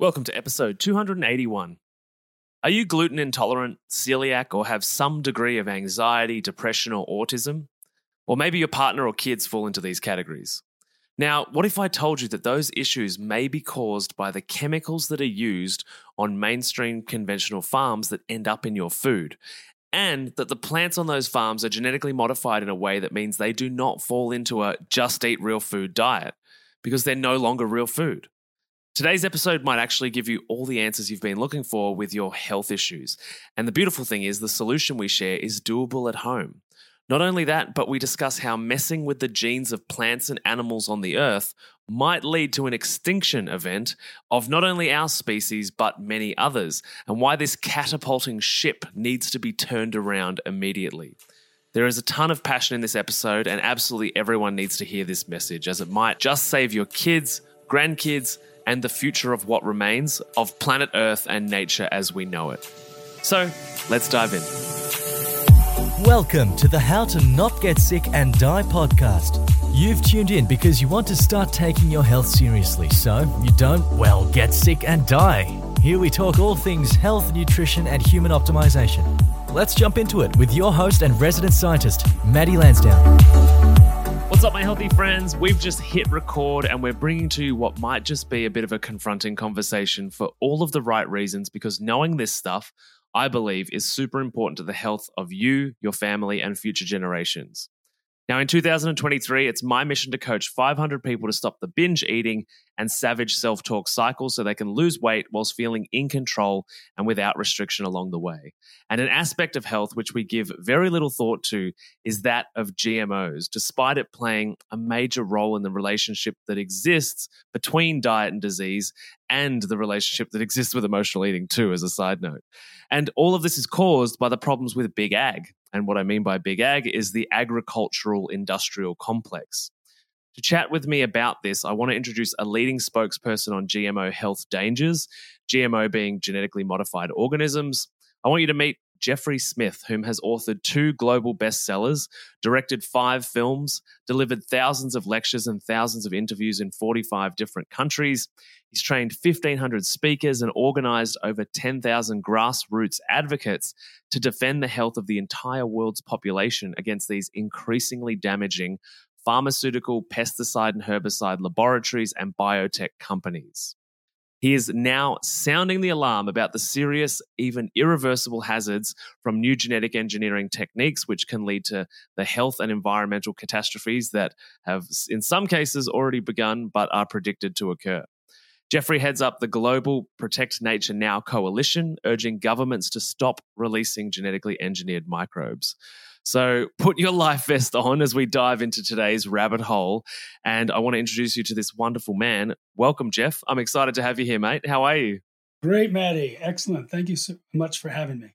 Welcome to episode 281. Are you gluten intolerant, celiac, or have some degree of anxiety, depression, or autism? Or maybe your partner or kids fall into these categories. Now, what if I told you that those issues may be caused by the chemicals that are used on mainstream conventional farms that end up in your food? And that the plants on those farms are genetically modified in a way that means they do not fall into a just eat real food diet because they're no longer real food. Today's episode might actually give you all the answers you've been looking for with your health issues. And the beautiful thing is, the solution we share is doable at home. Not only that, but we discuss how messing with the genes of plants and animals on the earth might lead to an extinction event of not only our species, but many others, and why this catapulting ship needs to be turned around immediately. There is a ton of passion in this episode, and absolutely everyone needs to hear this message, as it might just save your kids, grandkids, and the future of what remains of planet Earth and nature as we know it. So, let's dive in. Welcome to the How to Not Get Sick and Die podcast. You've tuned in because you want to start taking your health seriously so you don't, well, get sick and die. Here we talk all things health, nutrition, and human optimization. Let's jump into it with your host and resident scientist, Maddie Lansdowne. What's up, my healthy friends? We've just hit record and we're bringing to you what might just be a bit of a confronting conversation for all of the right reasons because knowing this stuff, I believe, is super important to the health of you, your family, and future generations. Now, in 2023, it's my mission to coach 500 people to stop the binge eating and savage self talk cycle so they can lose weight whilst feeling in control and without restriction along the way. And an aspect of health which we give very little thought to is that of GMOs, despite it playing a major role in the relationship that exists between diet and disease and the relationship that exists with emotional eating, too, as a side note. And all of this is caused by the problems with big ag. And what I mean by big ag is the agricultural industrial complex. To chat with me about this, I want to introduce a leading spokesperson on GMO health dangers, GMO being genetically modified organisms. I want you to meet Jeffrey Smith, whom has authored two global bestsellers, directed five films, delivered thousands of lectures and thousands of interviews in 45 different countries. He's trained 1,500 speakers and organized over 10,000 grassroots advocates to defend the health of the entire world's population against these increasingly damaging pharmaceutical, pesticide, and herbicide laboratories and biotech companies. He is now sounding the alarm about the serious, even irreversible hazards from new genetic engineering techniques, which can lead to the health and environmental catastrophes that have, in some cases, already begun but are predicted to occur. Jeffrey heads up the global Protect Nature Now coalition, urging governments to stop releasing genetically engineered microbes. So put your life vest on as we dive into today's rabbit hole. And I want to introduce you to this wonderful man. Welcome, Jeff. I'm excited to have you here, mate. How are you? Great, Maddie. Excellent. Thank you so much for having me.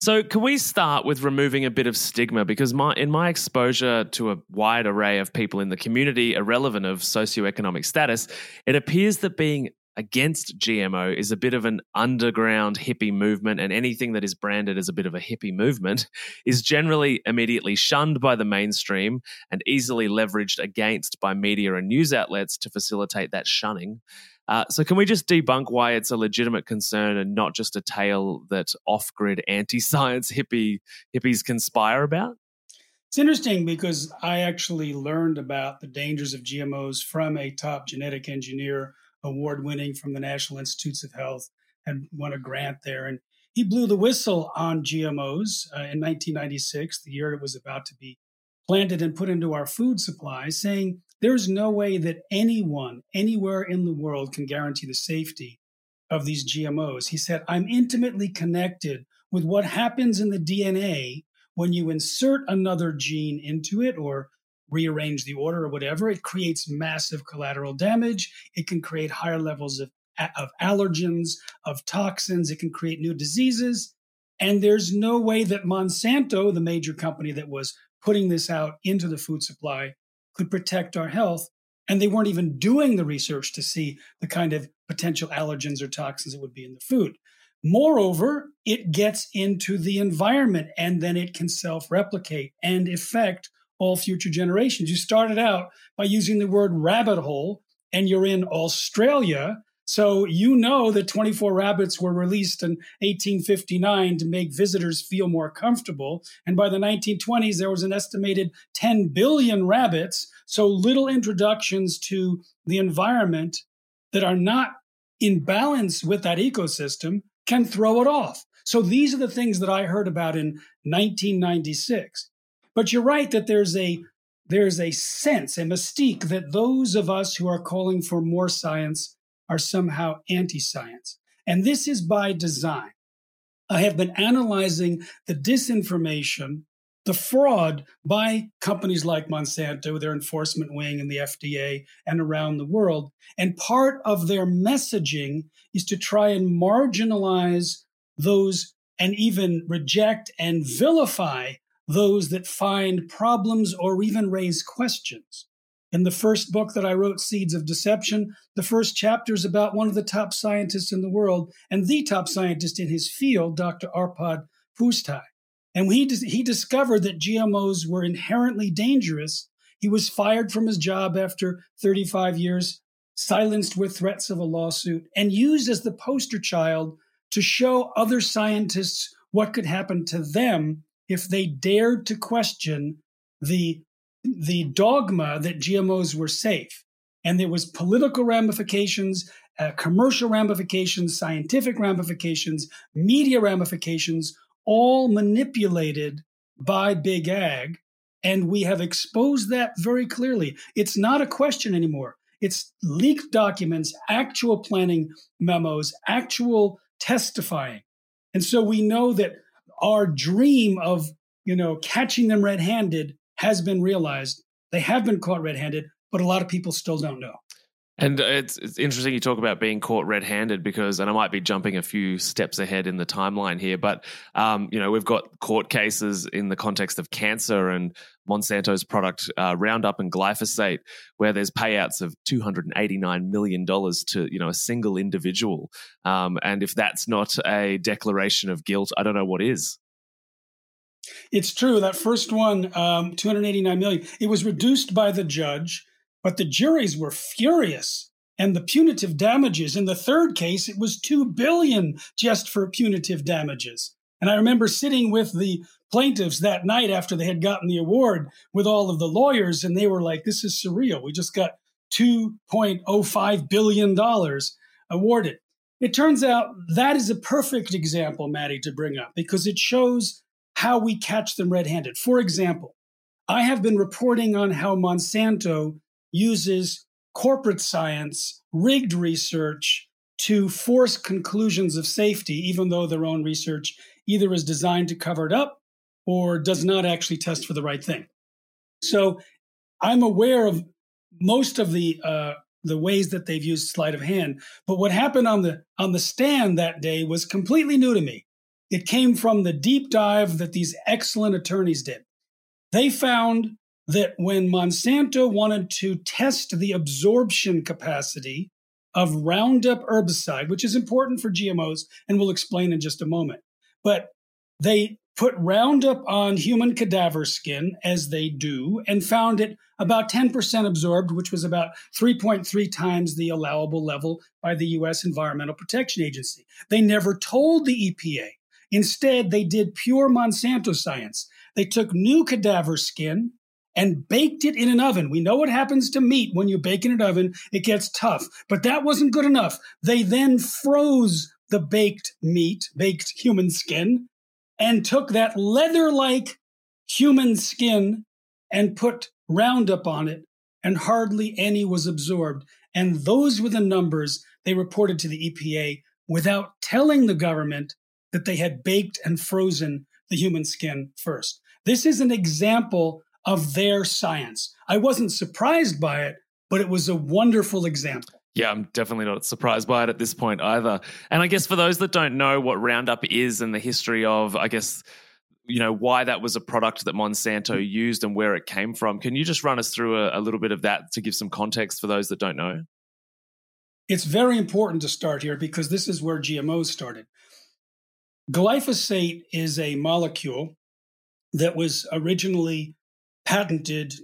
So, can we start with removing a bit of stigma? Because my, in my exposure to a wide array of people in the community, irrelevant of socioeconomic status, it appears that being against GMO is a bit of an underground hippie movement, and anything that is branded as a bit of a hippie movement is generally immediately shunned by the mainstream and easily leveraged against by media and news outlets to facilitate that shunning. Uh, so, can we just debunk why it's a legitimate concern and not just a tale that off-grid anti-science hippie hippies conspire about? It's interesting because I actually learned about the dangers of GMOs from a top genetic engineer award winning from the National Institutes of Health, had won a grant there. And he blew the whistle on GMOs uh, in 1996, the year it was about to be planted and put into our food supply, saying there's no way that anyone, anywhere in the world, can guarantee the safety of these GMOs. He said, I'm intimately connected with what happens in the DNA when you insert another gene into it or rearrange the order or whatever, it creates massive collateral damage. It can create higher levels of, of allergens, of toxins. It can create new diseases. And there's no way that Monsanto, the major company that was putting this out into the food supply, could protect our health. And they weren't even doing the research to see the kind of potential allergens or toxins that would be in the food. Moreover, it gets into the environment and then it can self replicate and affect all future generations. You started out by using the word rabbit hole, and you're in Australia So you know that 24 rabbits were released in 1859 to make visitors feel more comfortable. And by the 1920s, there was an estimated 10 billion rabbits. So little introductions to the environment that are not in balance with that ecosystem can throw it off. So these are the things that I heard about in 1996. But you're right that there's a there's a sense, a mystique that those of us who are calling for more science are somehow anti science. And this is by design. I have been analyzing the disinformation, the fraud by companies like Monsanto, their enforcement wing, and the FDA, and around the world. And part of their messaging is to try and marginalize those and even reject and vilify those that find problems or even raise questions. In the first book that I wrote, Seeds of Deception, the first chapter is about one of the top scientists in the world and the top scientist in his field, Dr. Arpad Pusztai. And he, he discovered that GMOs were inherently dangerous. He was fired from his job after 35 years, silenced with threats of a lawsuit, and used as the poster child to show other scientists what could happen to them if they dared to question the the dogma that GMOs were safe. And there was political ramifications, uh, commercial ramifications, scientific ramifications, media ramifications, all manipulated by big ag. And we have exposed that very clearly. It's not a question anymore. It's leaked documents, actual planning memos, actual testifying. And so we know that our dream of, you know, catching them red-handed has been realized. They have been caught red-handed, but a lot of people still don't know. And it's, it's interesting you talk about being caught red-handed because, and I might be jumping a few steps ahead in the timeline here, but um, you know we've got court cases in the context of cancer and Monsanto's product uh, Roundup and glyphosate, where there's payouts of 289 million dollars to you know a single individual, um, and if that's not a declaration of guilt, I don't know what is. It's true that first one, um, 289 million. It was reduced by the judge but the juries were furious. And the punitive damages in the third case, it was 2 billion just for punitive damages. And I remember sitting with the plaintiffs that night after they had gotten the award with all of the lawyers, and they were like, This is surreal. We just got $2.05 billion awarded. It turns out that is a perfect example, Maddie, to bring up because it shows how we catch them red handed. For example, I have been reporting on how Monsanto uses corporate science, rigged research to force conclusions of safety, even though their own research either is designed to cover it up or does not actually test for the right thing. So I'm aware of most of the uh, the ways that they've used sleight of hand. But what happened on the on the stand that day was completely new to me. It came from the deep dive that these excellent attorneys did. They found that when Monsanto wanted to test the absorption capacity of Roundup herbicide, which is important for GMOs, and we'll explain in just a moment, but they put Roundup on human cadaver skin, as they do, and found it about 10% absorbed, which was about 3.3 times the allowable level by the US Environmental Protection Agency. They never told the EPA. Instead, they did pure Monsanto science. They took new cadaver skin, and baked it in an oven. We know what happens to meat when you bake in an oven, it gets tough. But that wasn't good enough. They then froze the baked meat, baked human skin, and took that leather like human skin and put Roundup on it, and hardly any was absorbed. And those were the numbers they reported to the EPA without telling the government that they had baked and frozen the human skin first. This is an example of their science. I wasn't surprised by it, but it was a wonderful example. Yeah, I'm definitely not surprised by it at this point either. And I guess for those that don't know what Roundup is and the history of, I guess, you know, why that was a product that Monsanto mm-hmm. used and where it came from, can you just run us through a, a little bit of that to give some context for those that don't know? It's very important to start here because this is where GMOs started. Glyphosate is a molecule that was originally patented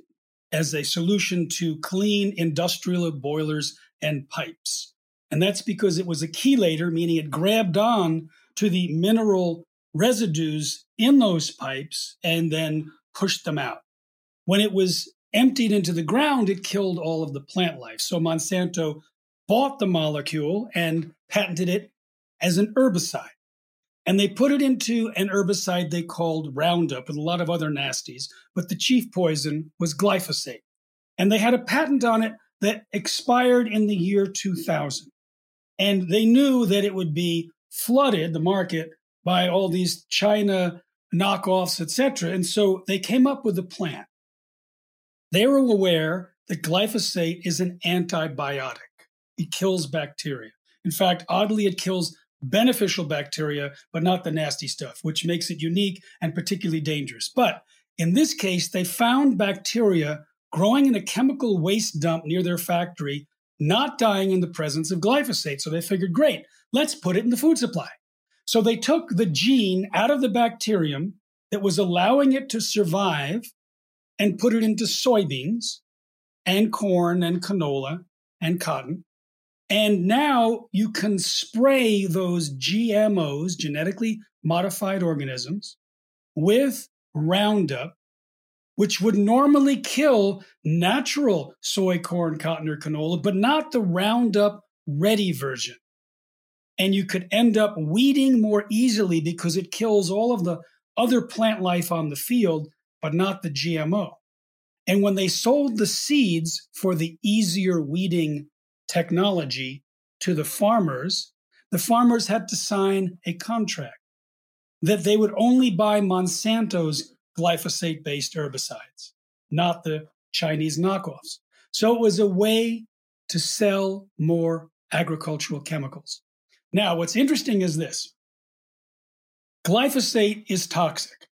as a solution to clean industrial boilers and pipes. And that's because it was a chelator, meaning it grabbed on to the mineral residues in those pipes and then pushed them out. When it was emptied into the ground, it killed all of the plant life. So Monsanto bought the molecule and patented it as an herbicide. And they put it into an herbicide they called Roundup with a lot of other nasties, but the chief poison was glyphosate. And they had a patent on it that expired in the year 2000. And they knew that it would be flooded, the market, by all these China knockoffs, etc. And so they came up with a plan. They were aware that glyphosate is an antibiotic. It kills bacteria. In fact, oddly, it kills beneficial bacteria, but not the nasty stuff, which makes it unique and particularly dangerous. But in this case, they found bacteria growing in a chemical waste dump near their factory, not dying in the presence of glyphosate. So they figured, great, let's put it in the food supply. So they took the gene out of the bacterium that was allowing it to survive and put it into soybeans and corn and canola and cotton. And now you can spray those GMOs, genetically modified organisms, with Roundup, which would normally kill natural soy, corn, cotton, or canola, but not the Roundup ready version. And you could end up weeding more easily because it kills all of the other plant life on the field, but not the GMO. And when they sold the seeds for the easier weeding technology to the farmers, the farmers had to sign a contract that they would only buy Monsanto's glyphosate based herbicides, not the Chinese knockoffs. So it was a way to sell more agricultural chemicals. Now, what's interesting is this glyphosate is toxic.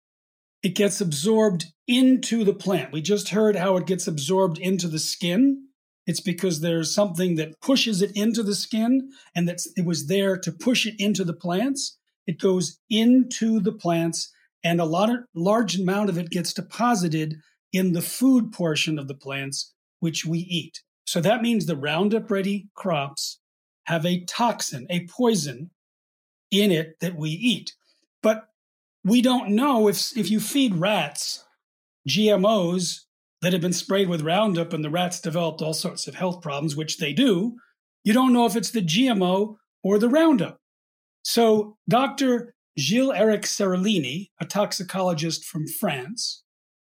It gets absorbed into the plant. We just heard how it gets absorbed into the skin it's because there's something that pushes it into the skin and that it was there to push it into the plants. It goes into the plants and a lot of, large amount of it gets deposited in the food portion of the plants, which we eat. So that means the Roundup Ready crops have a toxin, a poison in it that we eat. But we don't know if, if you feed rats GMOs that had been sprayed with Roundup and the rats developed all sorts of health problems, which they do, you don't know if it's the GMO or the Roundup. So Dr. Gilles Eric Seralini, a toxicologist from France,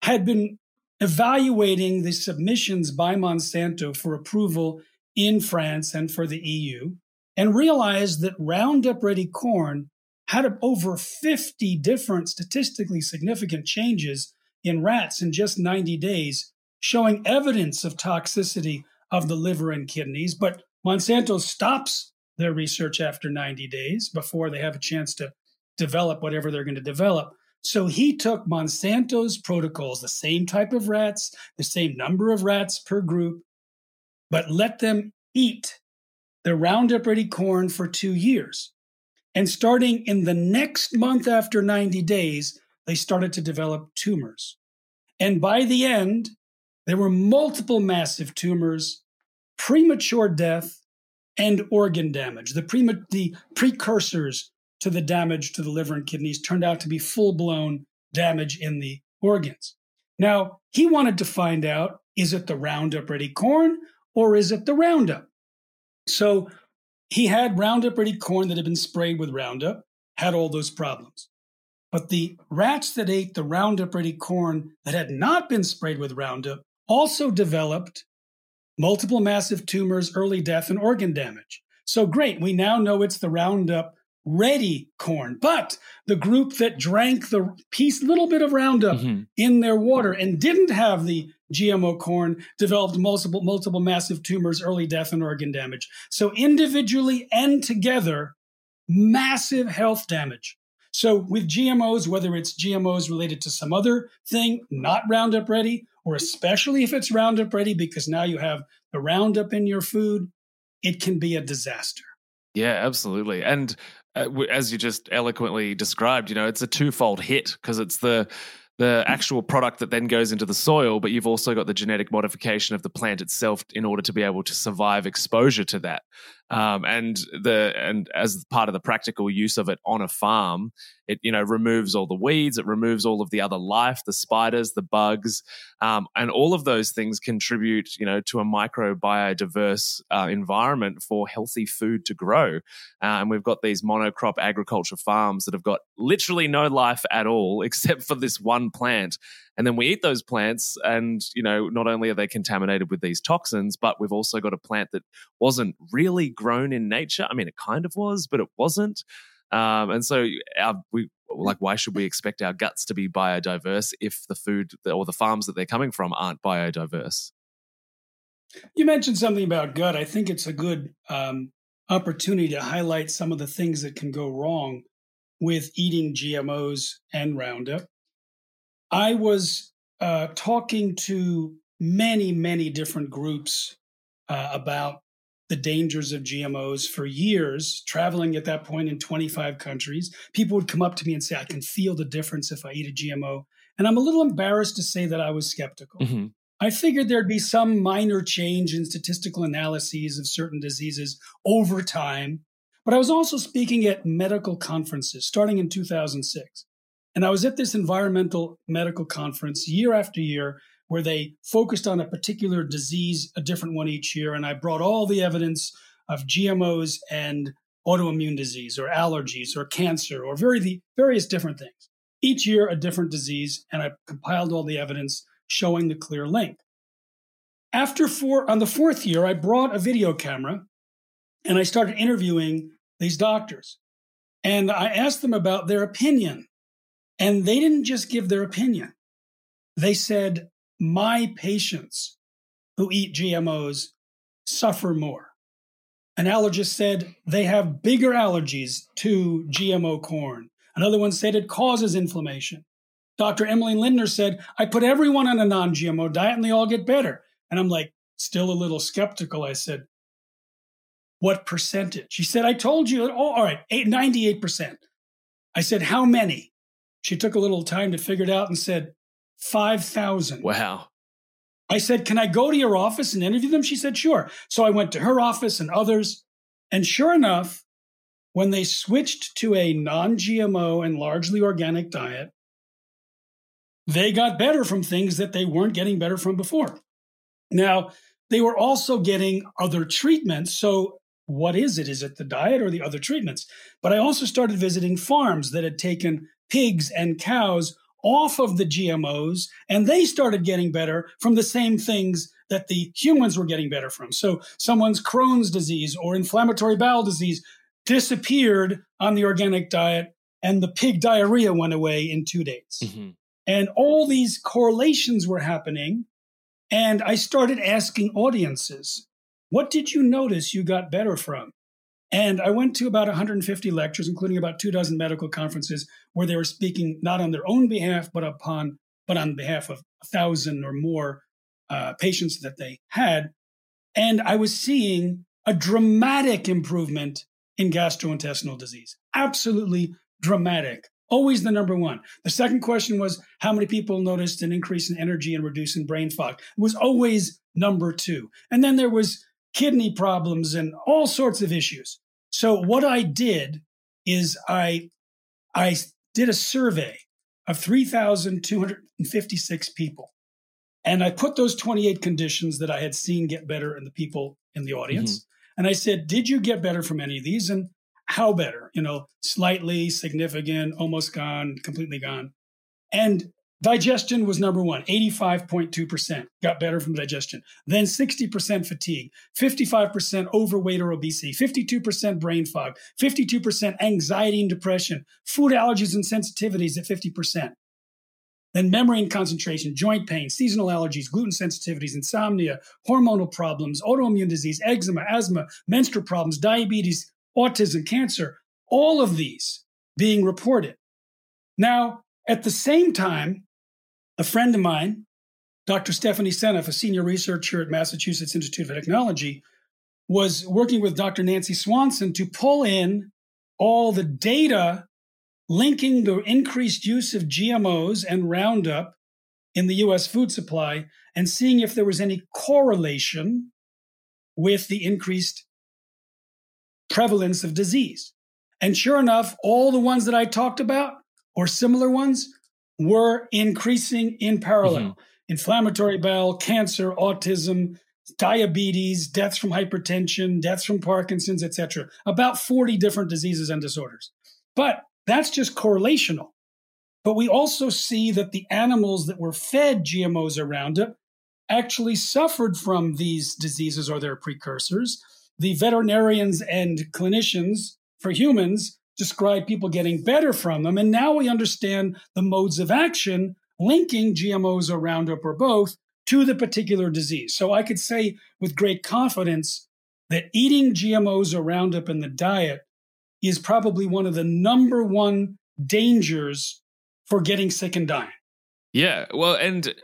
had been evaluating the submissions by Monsanto for approval in France and for the EU and realized that Roundup Ready corn had over 50 different statistically significant changes in rats in just 90 days, showing evidence of toxicity of the liver and kidneys. But Monsanto stops their research after 90 days before they have a chance to develop whatever they're going to develop. So he took Monsanto's protocols, the same type of rats, the same number of rats per group, but let them eat the Roundup Ready corn for two years. And starting in the next month after 90 days, they started to develop tumors. And by the end, there were multiple massive tumors, premature death, and organ damage. The, pre- the precursors to the damage to the liver and kidneys turned out to be full blown damage in the organs. Now, he wanted to find out is it the Roundup Ready corn or is it the Roundup? So he had Roundup Ready corn that had been sprayed with Roundup, had all those problems. But the rats that ate the Roundup Ready corn that had not been sprayed with Roundup also developed multiple massive tumors, early death, and organ damage. So great, we now know it's the Roundup Ready corn. But the group that drank the piece, little bit of Roundup mm-hmm. in their water and didn't have the GMO corn developed multiple, multiple massive tumors, early death, and organ damage. So individually and together, massive health damage. So with GMOs, whether it's GMOs related to some other thing, not Roundup Ready, or especially if it's Roundup Ready, because now you have the Roundup in your food, it can be a disaster. Yeah, absolutely. And uh, as you just eloquently described, you know, it's a twofold hit because it's the the actual product that then goes into the soil, but you've also got the genetic modification of the plant itself in order to be able to survive exposure to that. Um, and the and as part of the practical use of it on a farm, it you know removes all the weeds, it removes all of the other life, the spiders, the bugs, um, and all of those things contribute you know to a micro biodiverse uh, environment for healthy food to grow. Uh, and we've got these monocrop agriculture farms that have got literally no life at all except for this one plant and then we eat those plants and you know not only are they contaminated with these toxins but we've also got a plant that wasn't really grown in nature. I mean it kind of was but it wasn't. Um, and so our, we like why should we expect our guts to be biodiverse if the food or the farms that they're coming from aren't biodiverse? You mentioned something about gut. I think it's a good um, opportunity to highlight some of the things that can go wrong with eating gmos and roundup I was uh, talking to many, many different groups uh, about the dangers of GMOs for years, traveling at that point in 25 countries. People would come up to me and say, I can feel the difference if I eat a GMO. And I'm a little embarrassed to say that I was skeptical. Mm-hmm. I figured there'd be some minor change in statistical analyses of certain diseases over time. But I was also speaking at medical conferences starting in 2006. And I was at this environmental medical conference year after year where they focused on a particular disease, a different one each year. And I brought all the evidence of GMOs and autoimmune disease or allergies or cancer or very, various different things. Each year, a different disease. And I compiled all the evidence showing the clear link. After four, on the fourth year, I brought a video camera and I started interviewing these doctors. And I asked them about their opinion and they didn't just give their opinion. They said, my patients who eat GMOs suffer more. An allergist said they have bigger allergies to GMO corn. Another one said it causes inflammation. Dr. Emily Linder said, I put everyone on a non GMO diet and they all get better. And I'm like, still a little skeptical. I said, What percentage? She said, I told you, oh, all right, 98%. I said, How many? She took a little time to figure it out and said, 5,000. Wow. I said, Can I go to your office and interview them? She said, Sure. So I went to her office and others. And sure enough, when they switched to a non GMO and largely organic diet, they got better from things that they weren't getting better from before. Now, they were also getting other treatments. So, what is it? Is it the diet or the other treatments? But I also started visiting farms that had taken pigs and cows off of the GMOs, and they started getting better from the same things that the humans were getting better from. So someone's Crohn's disease or inflammatory bowel disease disappeared on the organic diet, and the pig diarrhea went away in two days. Mm-hmm. And all these correlations were happening. And I started asking audiences, what did you notice you got better from? And I went to about 150 lectures, including about two dozen medical conferences, where they were speaking not on their own behalf, but upon, but on behalf of a thousand or more uh, patients that they had. And I was seeing a dramatic improvement in gastrointestinal disease. Absolutely dramatic. Always the number one. The second question was how many people noticed an increase in energy and reduce in brain fog. It was always number two. And then there was kidney problems and all sorts of issues. So what I did is I I did a survey of 3,256 people. And I put those 28 conditions that I had seen get better in the people in the audience. Mm-hmm. And I said, Did you get better from any of these? And how better? You know, slightly, significant, almost gone, completely gone. And Digestion was number one, 85.2% got better from digestion. Then 60% fatigue, 55% overweight or obesity, 52% brain fog, 52% anxiety and depression, food allergies and sensitivities at 50%. Then memory and concentration, joint pain, seasonal allergies, gluten sensitivities, insomnia, hormonal problems, autoimmune disease, eczema, asthma, menstrual problems, diabetes, autism, cancer, all of these being reported. Now, at the same time, a friend of mine, Dr. Stephanie Seneff, a senior researcher at Massachusetts Institute of Technology, was working with Dr. Nancy Swanson to pull in all the data linking the increased use of GMOs and Roundup in the US food supply and seeing if there was any correlation with the increased prevalence of disease. And sure enough, all the ones that I talked about or similar ones were increasing in parallel. Mm-hmm. Inflammatory bowel, cancer, autism, diabetes, deaths from hypertension, deaths from Parkinson's, etc. About 40 different diseases and disorders. But that's just correlational. But we also see that the animals that were fed GMOs or Roundup actually suffered from these diseases or their precursors. The veterinarians and clinicians for humans describe people getting better from them. And now we understand the modes of action linking GMOs or Roundup or both to the particular disease. So I could say with great confidence that eating GMOs or Roundup in the diet is probably one of the number one dangers for getting sick and dying. Yeah, well, and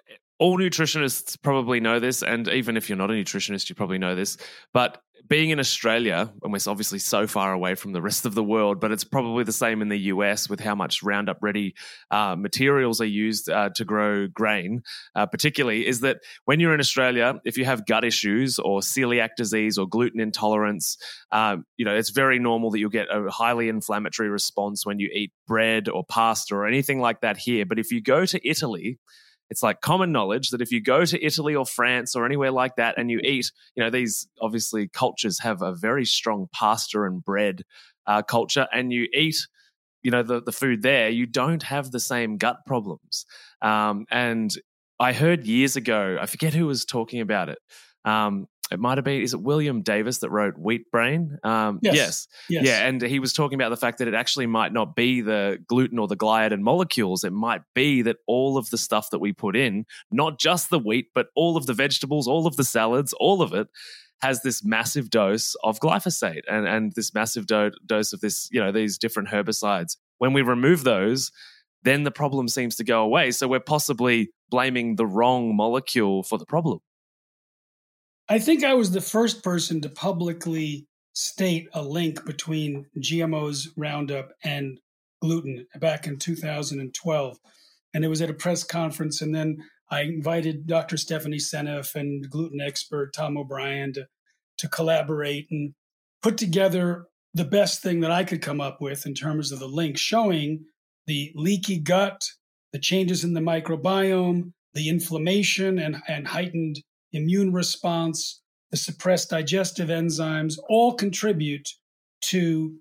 all nutritionists probably know this, and even if you're not a nutritionist, you probably know this. But being in Australia, and we're obviously so far away from the rest of the world, but it's probably the same in the US with how much Roundup Ready uh, materials are used uh, to grow grain, uh, particularly, is that when you're in Australia, if you have gut issues or celiac disease or gluten intolerance, um, you know, it's very normal that you'll get a highly inflammatory response when you eat bread or pasta or anything like that here. But if you go to Italy, it's like common knowledge that if you go to Italy or France or anywhere like that and you eat, you know, these obviously cultures have a very strong pasta and bread uh, culture, and you eat, you know, the, the food there, you don't have the same gut problems. Um, and I heard years ago, I forget who was talking about it. Um, it might have been is it William Davis that wrote Wheat Brain? Um, yes. yes. yes, yeah, and he was talking about the fact that it actually might not be the gluten or the gliadin molecules. It might be that all of the stuff that we put in, not just the wheat, but all of the vegetables, all of the salads, all of it, has this massive dose of glyphosate and and this massive do- dose of this you know these different herbicides. When we remove those, then the problem seems to go away. So we're possibly blaming the wrong molecule for the problem. I think I was the first person to publicly state a link between GMOs, Roundup, and gluten back in 2012. And it was at a press conference. And then I invited Dr. Stephanie Seneff and gluten expert Tom O'Bryan to, to collaborate and put together the best thing that I could come up with in terms of the link showing the leaky gut, the changes in the microbiome, the inflammation and, and heightened immune response, the suppressed digestive enzymes all contribute to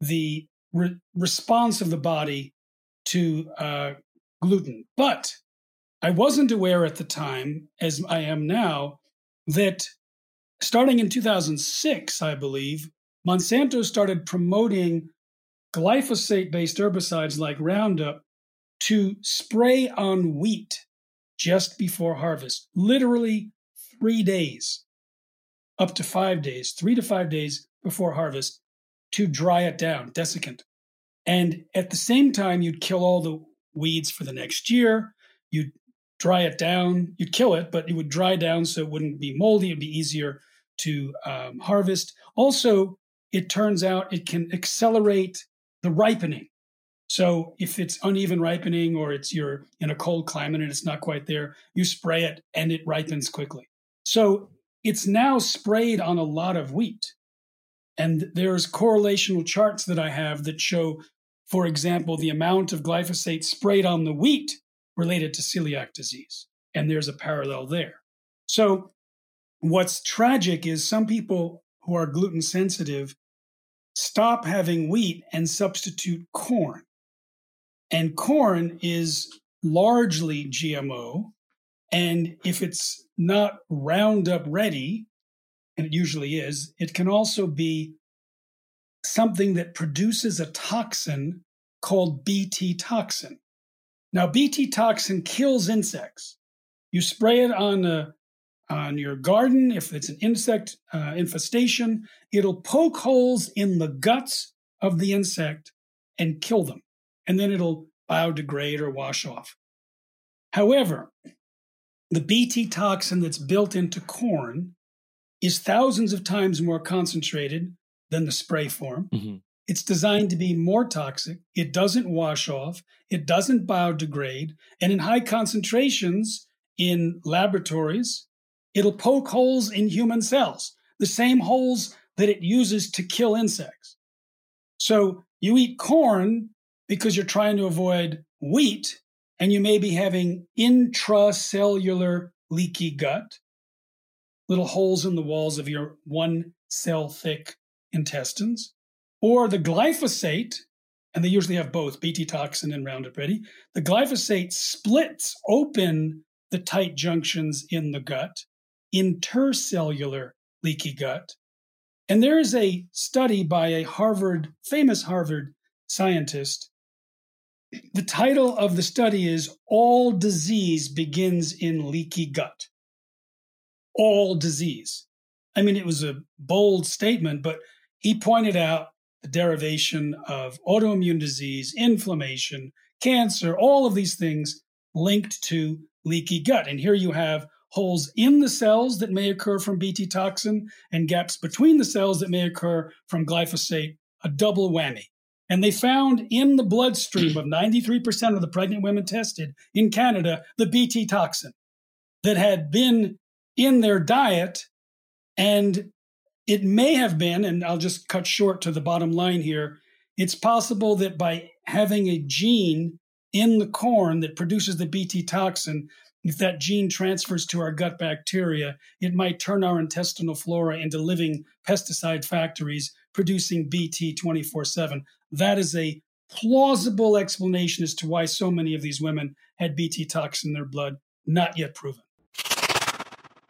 the re- response of the body to uh, gluten. But I wasn't aware at the time, as I am now, that starting in 2006, I believe, Monsanto started promoting glyphosate based herbicides like Roundup to spray on wheat just before harvest, literally three days, up to five days, three to five days before harvest to dry it down, desiccant. And at the same time, you'd kill all the weeds for the next year. You'd dry it down. You'd kill it, but it would dry down so it wouldn't be moldy. It'd be easier to um, harvest. Also, it turns out it can accelerate the ripening. So if it's uneven ripening or it's you're in a cold climate and it's not quite there, you spray it and it ripens quickly. So it's now sprayed on a lot of wheat. And there's correlational charts that I have that show, for example, the amount of glyphosate sprayed on the wheat related to celiac disease. And there's a parallel there. So what's tragic is some people who are gluten sensitive stop having wheat and substitute corn. And corn is largely GMO. And if it's not Roundup ready, and it usually is, it can also be something that produces a toxin called Bt toxin. Now, Bt toxin kills insects. You spray it on a, on your garden. If it's an insect uh, infestation, it'll poke holes in the guts of the insect and kill them, and then it'll biodegrade or wash off. However, the Bt toxin that's built into corn is thousands of times more concentrated than the spray form. Mm-hmm. It's designed to be more toxic. It doesn't wash off. It doesn't biodegrade. And in high concentrations in laboratories, it'll poke holes in human cells, the same holes that it uses to kill insects. So you eat corn because you're trying to avoid wheat, and you may be having intracellular leaky gut, little holes in the walls of your one cell thick intestines, or the glyphosate, and they usually have both BT toxin and Roundup Ready. The glyphosate splits open the tight junctions in the gut, intercellular leaky gut. And there is a study by a Harvard, famous Harvard scientist. The title of the study is All Disease Begins in Leaky Gut. All disease. I mean, it was a bold statement, but he pointed out the derivation of autoimmune disease, inflammation, cancer, all of these things linked to leaky gut. And here you have holes in the cells that may occur from BT toxin and gaps between the cells that may occur from glyphosate, a double whammy. And they found in the bloodstream of 93% of the pregnant women tested in Canada the BT toxin that had been in their diet. And it may have been, and I'll just cut short to the bottom line here it's possible that by having a gene in the corn that produces the BT toxin, if that gene transfers to our gut bacteria, it might turn our intestinal flora into living pesticide factories producing BT 24 7. That is a plausible explanation as to why so many of these women had BT toxin in their blood, not yet proven.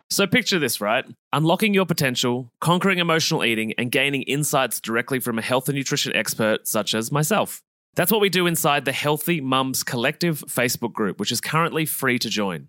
So picture this, right? Unlocking your potential, conquering emotional eating, and gaining insights directly from a health and nutrition expert such as myself. That's what we do inside the Healthy Mums Collective Facebook group, which is currently free to join.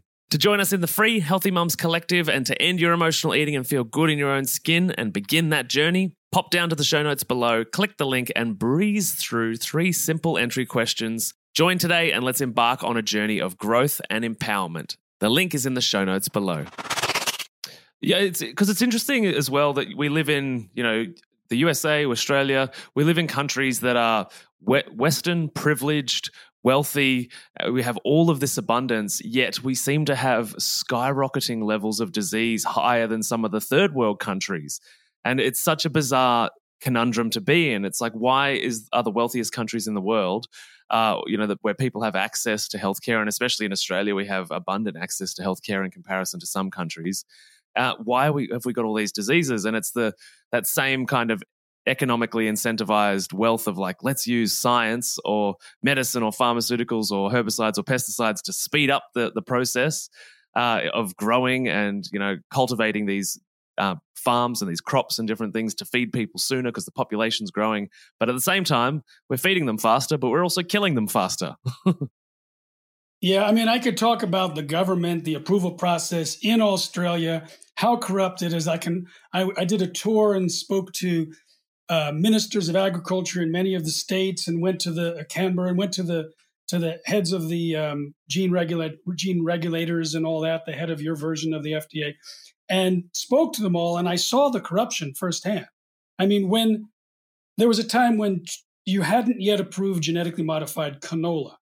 To join us in the free Healthy Mums Collective and to end your emotional eating and feel good in your own skin and begin that journey, pop down to the show notes below, click the link, and breeze through three simple entry questions. Join today and let's embark on a journey of growth and empowerment. The link is in the show notes below. Yeah, it's because it's interesting as well that we live in, you know, the USA, Australia. We live in countries that are Western, privileged, wealthy. Uh, we have all of this abundance, yet we seem to have skyrocketing levels of disease higher than some of the third world countries. And it's such a bizarre conundrum to be in. It's like, why is are the wealthiest countries in the world uh, you know, that where people have access to healthcare, and especially in Australia, we have abundant access to healthcare in comparison to some countries. Uh, why we, have we got all these diseases? And it's the that same kind of economically incentivized wealth of like let's use science or medicine or pharmaceuticals or herbicides or pesticides to speed up the the process uh, of growing and you know cultivating these uh, farms and these crops and different things to feed people sooner because the population's growing. But at the same time, we're feeding them faster, but we're also killing them faster. yeah, I mean, I could talk about the government, the approval process in Australia, how corrupt it is. I can. I, I did a tour and spoke to uh, ministers of agriculture in many of the states, and went to the uh, Canberra and went to the to the heads of the um, gene regulate gene regulators and all that, the head of your version of the FDA and spoke to them all, and I saw the corruption firsthand. I mean, when there was a time when you hadn't yet approved genetically modified canola,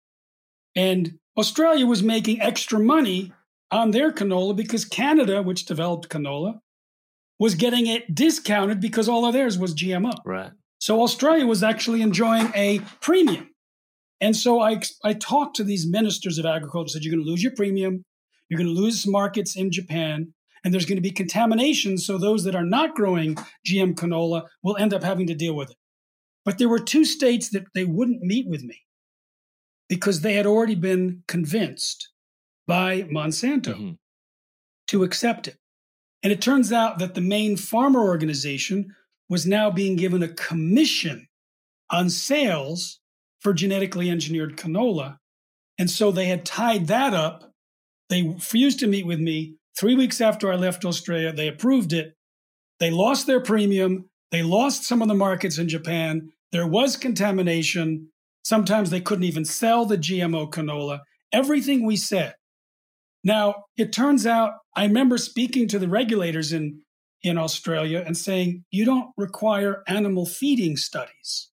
and Australia was making extra money on their canola because Canada, which developed canola, was getting it discounted because all of theirs was GMO. Right. So Australia was actually enjoying a premium. And so I, I talked to these ministers of agriculture, said, You're going to lose your premium. You're going to lose markets in Japan and there's going to be contamination. So those that are not growing GM canola will end up having to deal with it. But there were two states that they wouldn't meet with me. because they had already been convinced by Monsanto mm-hmm. to accept it. And it turns out that the main farmer organization was now being given a commission on sales for genetically engineered canola. And so they had tied that up. They refused to meet with me. Three weeks after I left Australia, they approved it. They lost their premium. They lost some of the markets in Japan. There was contamination. Sometimes they couldn't even sell the GMO canola. Everything we said. Now, it turns out I remember speaking to the regulators in, in Australia and saying, you don't require animal feeding studies.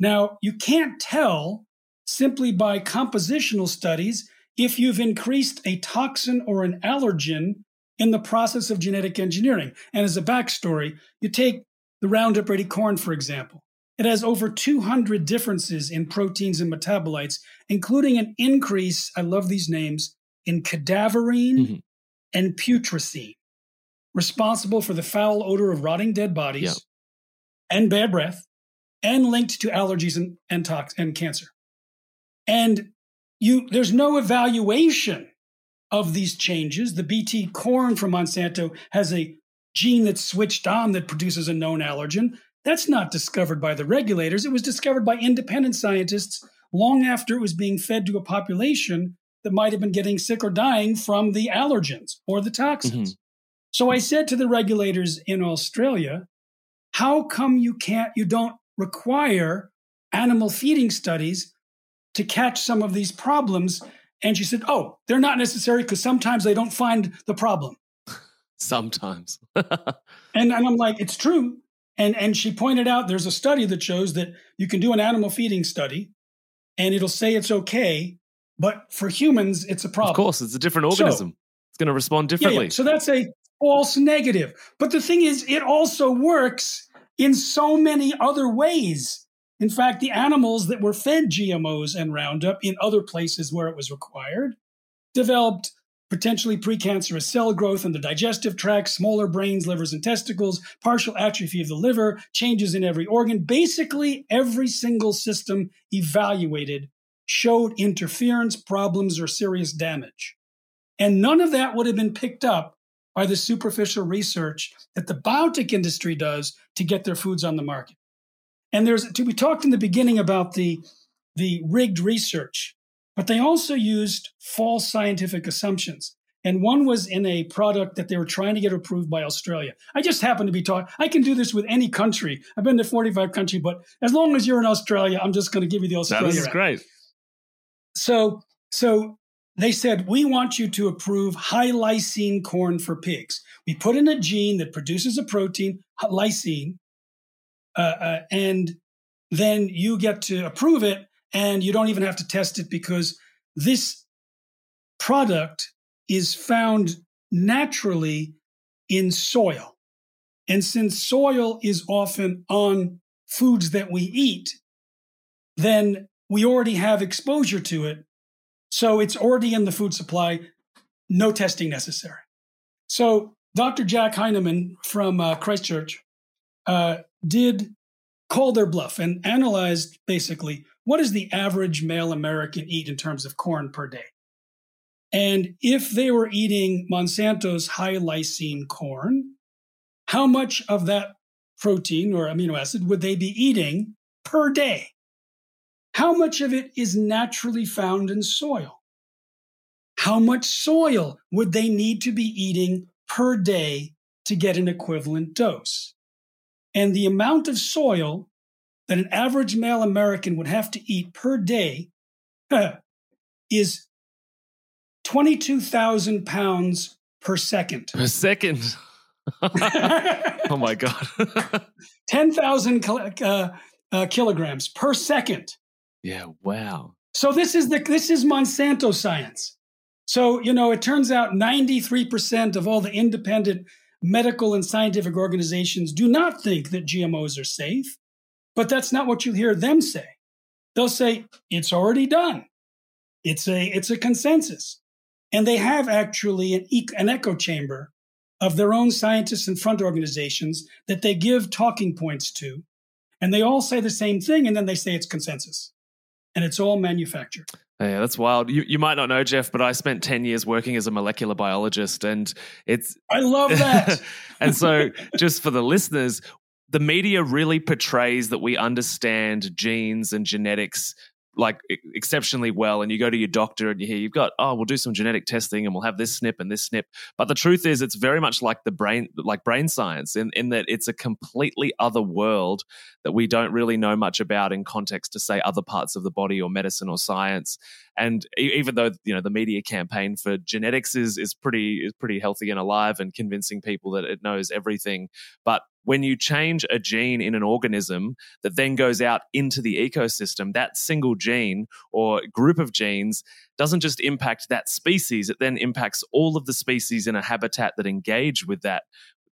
Now, you can't tell simply by compositional studies if you've increased a toxin or an allergen in the process of genetic engineering. And as a backstory, you take the Roundup Ready corn, for example. It has over 200 differences in proteins and metabolites, including an increase, I love these names, in cadaverine mm-hmm. and putrescine, responsible for the foul odor of rotting dead bodies yep. and bad breath, and linked to allergies and, and, tox- and cancer. And you, there's no evaluation of these changes. The BT corn from Monsanto has a gene that's switched on that produces a known allergen. That's not discovered by the regulators. It was discovered by independent scientists long after it was being fed to a population that might have been getting sick or dying from the allergens or the toxins. Mm-hmm. So I said to the regulators in Australia, how come you can't, you don't require animal feeding studies to catch some of these problems? And she said, oh, they're not necessary because sometimes they don't find the problem. sometimes. and, and I'm like, it's true. And, and she pointed out there's a study that shows that you can do an animal feeding study and it'll say it's okay but for humans, it's a problem. Of course, it's a different organism. So, it's going to respond differently. Yeah, yeah. So that's a false negative. But the thing is, it also works in so many other ways. In fact, the animals that were fed GMOs and Roundup in other places where it was required developed potentially precancerous cell growth in the digestive tract, smaller brains, livers, and testicles, partial atrophy of the liver, changes in every organ. Basically, every single system evaluated showed interference, problems, or serious damage. And none of that would have been picked up by the superficial research that the biotech industry does to get their foods on the market. And there's we talked in the beginning about the the rigged research, but they also used false scientific assumptions. And one was in a product that they were trying to get approved by Australia. I just happen to be taught I can do this with any country. I've been to 45 countries, but as long as you're in Australia, I'm just going to give you the Australia. That is great. So, so they said, we want you to approve high lysine corn for pigs. We put in a gene that produces a protein, lysine, uh, uh, and then you get to approve it, and you don't even have to test it because this product is found naturally in soil. And since soil is often on foods that we eat, then we already have exposure to it. So it's already in the food supply, no testing necessary. So Dr. Jack Heinemann from uh, Christchurch uh, did call their bluff and analyzed basically what does the average male American eat in terms of corn per day? And if they were eating Monsanto's high lysine corn, how much of that protein or amino acid would they be eating per day? How much of it is naturally found in soil? How much soil would they need to be eating per day to get an equivalent dose? And the amount of soil that an average male American would have to eat per day is 22,000 pounds per second. Per second. oh my God. 10,000 uh, uh, kilograms per second. Yeah, wow. So this is the this is Monsanto science. So, you know, it turns out 93% of all the independent medical and scientific organizations do not think that GMOs are safe, but that's not what you hear them say. They'll say it's already done. It's a it's a consensus. And they have actually an, an echo chamber of their own scientists and front organizations that they give talking points to. And they all say the same thing, and then they say it's consensus. And it's all manufactured. Yeah, that's wild. You you might not know, Jeff, but I spent ten years working as a molecular biologist, and it's I love that. and so, just for the listeners, the media really portrays that we understand genes and genetics like exceptionally well and you go to your doctor and you hear you've got oh we'll do some genetic testing and we'll have this snip and this snip. But the truth is it's very much like the brain like brain science in, in that it's a completely other world that we don't really know much about in context to say other parts of the body or medicine or science. And even though you know the media campaign for genetics is is pretty is pretty healthy and alive and convincing people that it knows everything but when you change a gene in an organism that then goes out into the ecosystem, that single gene or group of genes doesn't just impact that species, it then impacts all of the species in a habitat that engage with that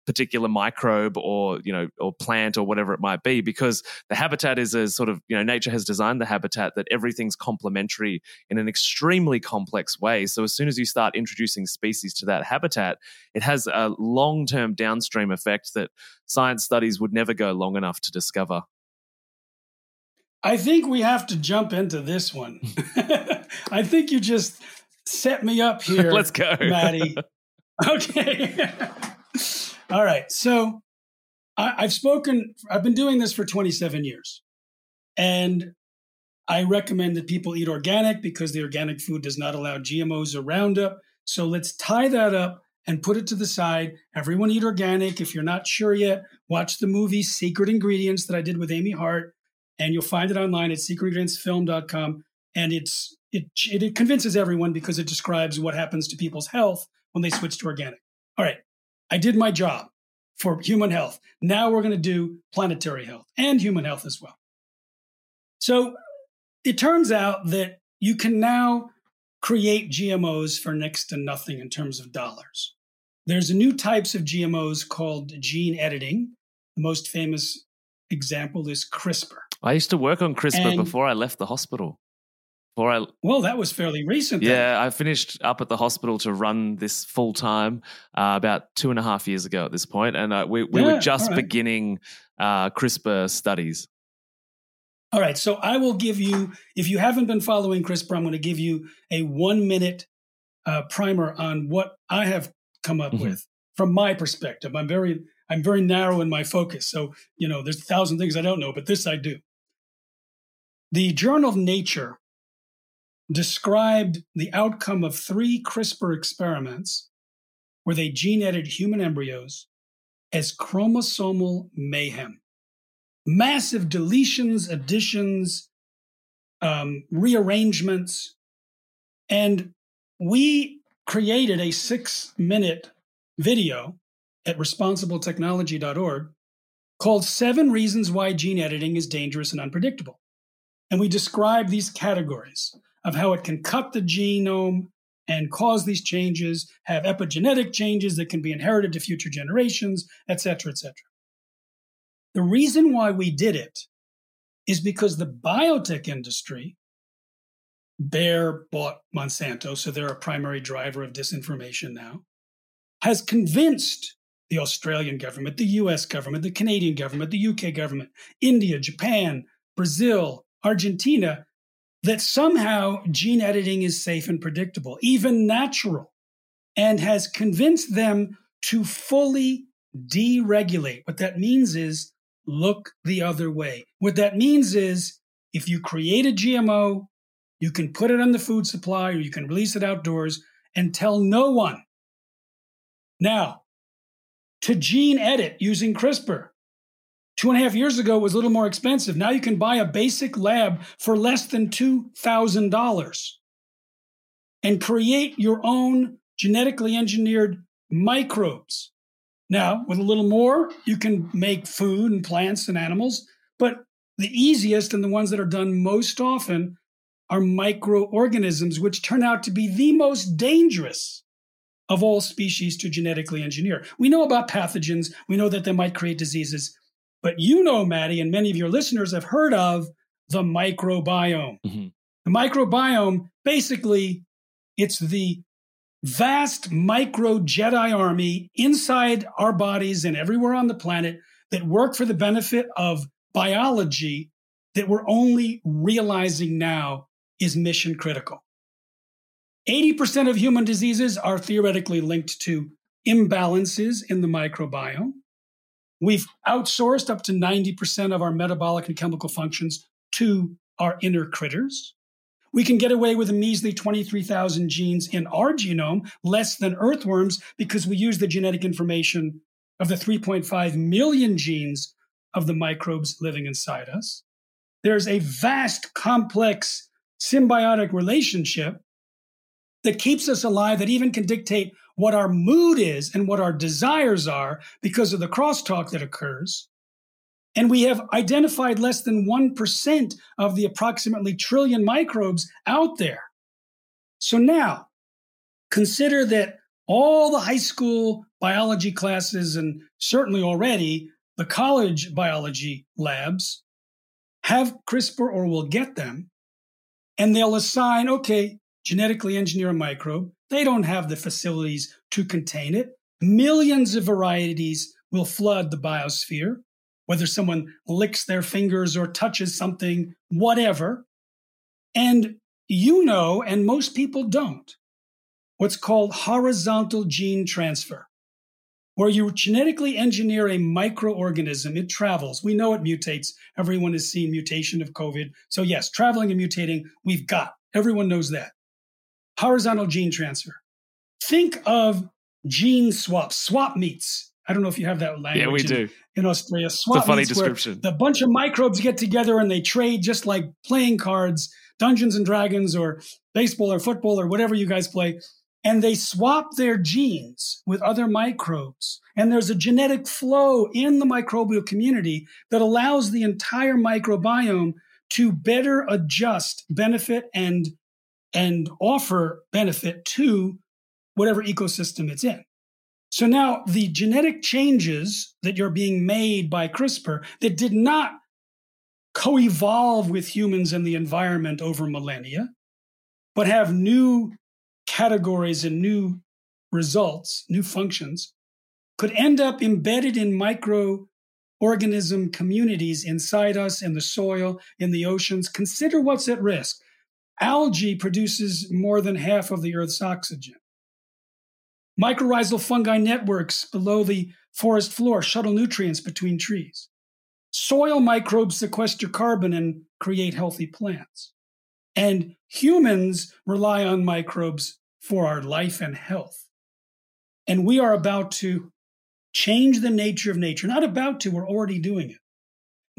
particular microbe or you know or plant or whatever it might be because the habitat is a sort of you know nature has designed the habitat that everything's complementary in an extremely complex way so as soon as you start introducing species to that habitat it has a long-term downstream effect that science studies would never go long enough to discover I think we have to jump into this one. I think you just set me up here. Let's go. Maddie. Okay. All right. So I, have spoken, I've been doing this for 27 years. And I recommend that people eat organic because the organic food does not allow GMOs or Roundup. So let's tie that up and put it to the side. Everyone eat organic. If you're not sure yet, watch the movie Secret Ingredients that I did with Amy Hart, and you'll find it online at secretingredientsfilm.com. And it's it, it convinces everyone because it describes what happens to people's health when they switch to organic. All right. I did my job for human health. Now we're going to do planetary health and human health as well. So it turns out that you can now create GMOs for next to nothing in terms of dollars. There's new types of GMOs called gene editing. The most famous example is CRISPR. I used to work on CRISPR and, before I left the hospital. Well, that was fairly recent. Then. Yeah, I finished up at the hospital to run this full time uh, about two and a half years ago at this point, and uh, we, we yeah, were just right. beginning uh, CRISPR studies. All right, so I will give you, if you haven't been following CRISPR, I'm going to give you a one minute uh, primer on what I have come up mm-hmm. with from my perspective. I'm very, I'm very narrow in my focus. So, you know, there's a thousand things I don't know, but this I do. The Journal of Nature described the outcome of three CRISPR experiments where they gene edited human embryos as chromosomal mayhem. Massive deletions, additions, um, rearrangements. And we created a six minute video at responsibletechnology.org called Seven Reasons Why Gene Editing is Dangerous and Unpredictable. And we describe these categories of how it can cut the genome and cause these changes, have epigenetic changes that can be inherited to future generations, et cetera, et cetera. The reason why we did it is because the biotech industry, Bayer bought Monsanto, so they're a primary driver of disinformation now, has convinced the Australian government, the US government, the Canadian government, the UK government, India, Japan, Brazil, Argentina that somehow gene editing is safe and predictable, even natural, and has convinced them to fully deregulate. What that means is look the other way. What that means is if you create a GMO, you can put it on the food supply or you can release it outdoors and tell no one. Now, to gene edit using CRISPR, Two and a half years ago, was a little more expensive. Now you can buy a basic lab for less than $2,000 and create your own genetically engineered microbes. Now, with a little more, you can make food and plants and animals, but the easiest and the ones that are done most often are microorganisms, which turn out to be the most dangerous of all species to genetically engineer. We know about pathogens, we know that they might create diseases, but you know, Maddie, and many of your listeners have heard of the microbiome. Mm-hmm. The microbiome, basically, it's the vast micro Jedi army inside our bodies and everywhere on the planet that work for the benefit of biology that we're only realizing now is mission critical. 80% of human diseases are theoretically linked to imbalances in the microbiome. We've outsourced up to 90% of our metabolic and chemical functions to our inner critters. We can get away with a measly 23,000 genes in our genome, less than earthworms, because we use the genetic information of the 3.5 million genes of the microbes living inside us. There's a vast, complex, symbiotic relationship that keeps us alive, that even can dictate what our mood is and what our desires are because of the crosstalk that occurs. And we have identified less than 1% of the approximately trillion microbes out there. So now, consider that all the high school biology classes, and certainly already the college biology labs, have CRISPR or will get them. And they'll assign, okay, genetically engineer a microbe. They don't have the facilities to contain it. Millions of varieties will flood the biosphere, whether someone licks their fingers or touches something, whatever. And you know, and most people don't, what's called horizontal gene transfer, where you genetically engineer a microorganism. It travels. We know it mutates. Everyone has seen mutation of COVID. So, yes, traveling and mutating, we've got. Everyone knows that horizontal gene transfer. Think of gene swaps, swap meets. I don't know if you have that language. Yeah, we in, do. In Australia, swap it's a funny meets description. the bunch of microbes get together and they trade just like playing cards, Dungeons and Dragons, or baseball or football or whatever you guys play. And they swap their genes with other microbes. And there's a genetic flow in the microbial community that allows the entire microbiome to better adjust, benefit, and and offer benefit to whatever ecosystem it's in. So now the genetic changes that you're being made by CRISPR that did not co evolve with humans and the environment over millennia, but have new categories and new results, new functions, could end up embedded in microorganism communities inside us, in the soil, in the oceans. Consider what's at risk. Algae produces more than half of the Earth's oxygen. Mycorrhizal fungi networks below the forest floor shuttle nutrients between trees. Soil microbes sequester carbon and create healthy plants. And humans rely on microbes for our life and health. And we are about to change the nature of nature. Not about to, we're already doing it.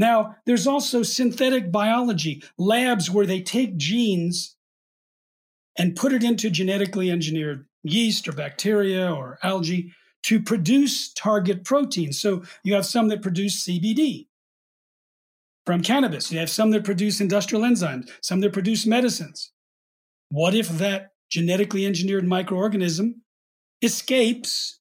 Now, there's also synthetic biology, labs where they take genes and put it into genetically engineered yeast or bacteria or algae to produce target proteins. So you have some that produce CBD from cannabis, you have some that produce industrial enzymes, some that produce medicines. What if that genetically engineered microorganism escapes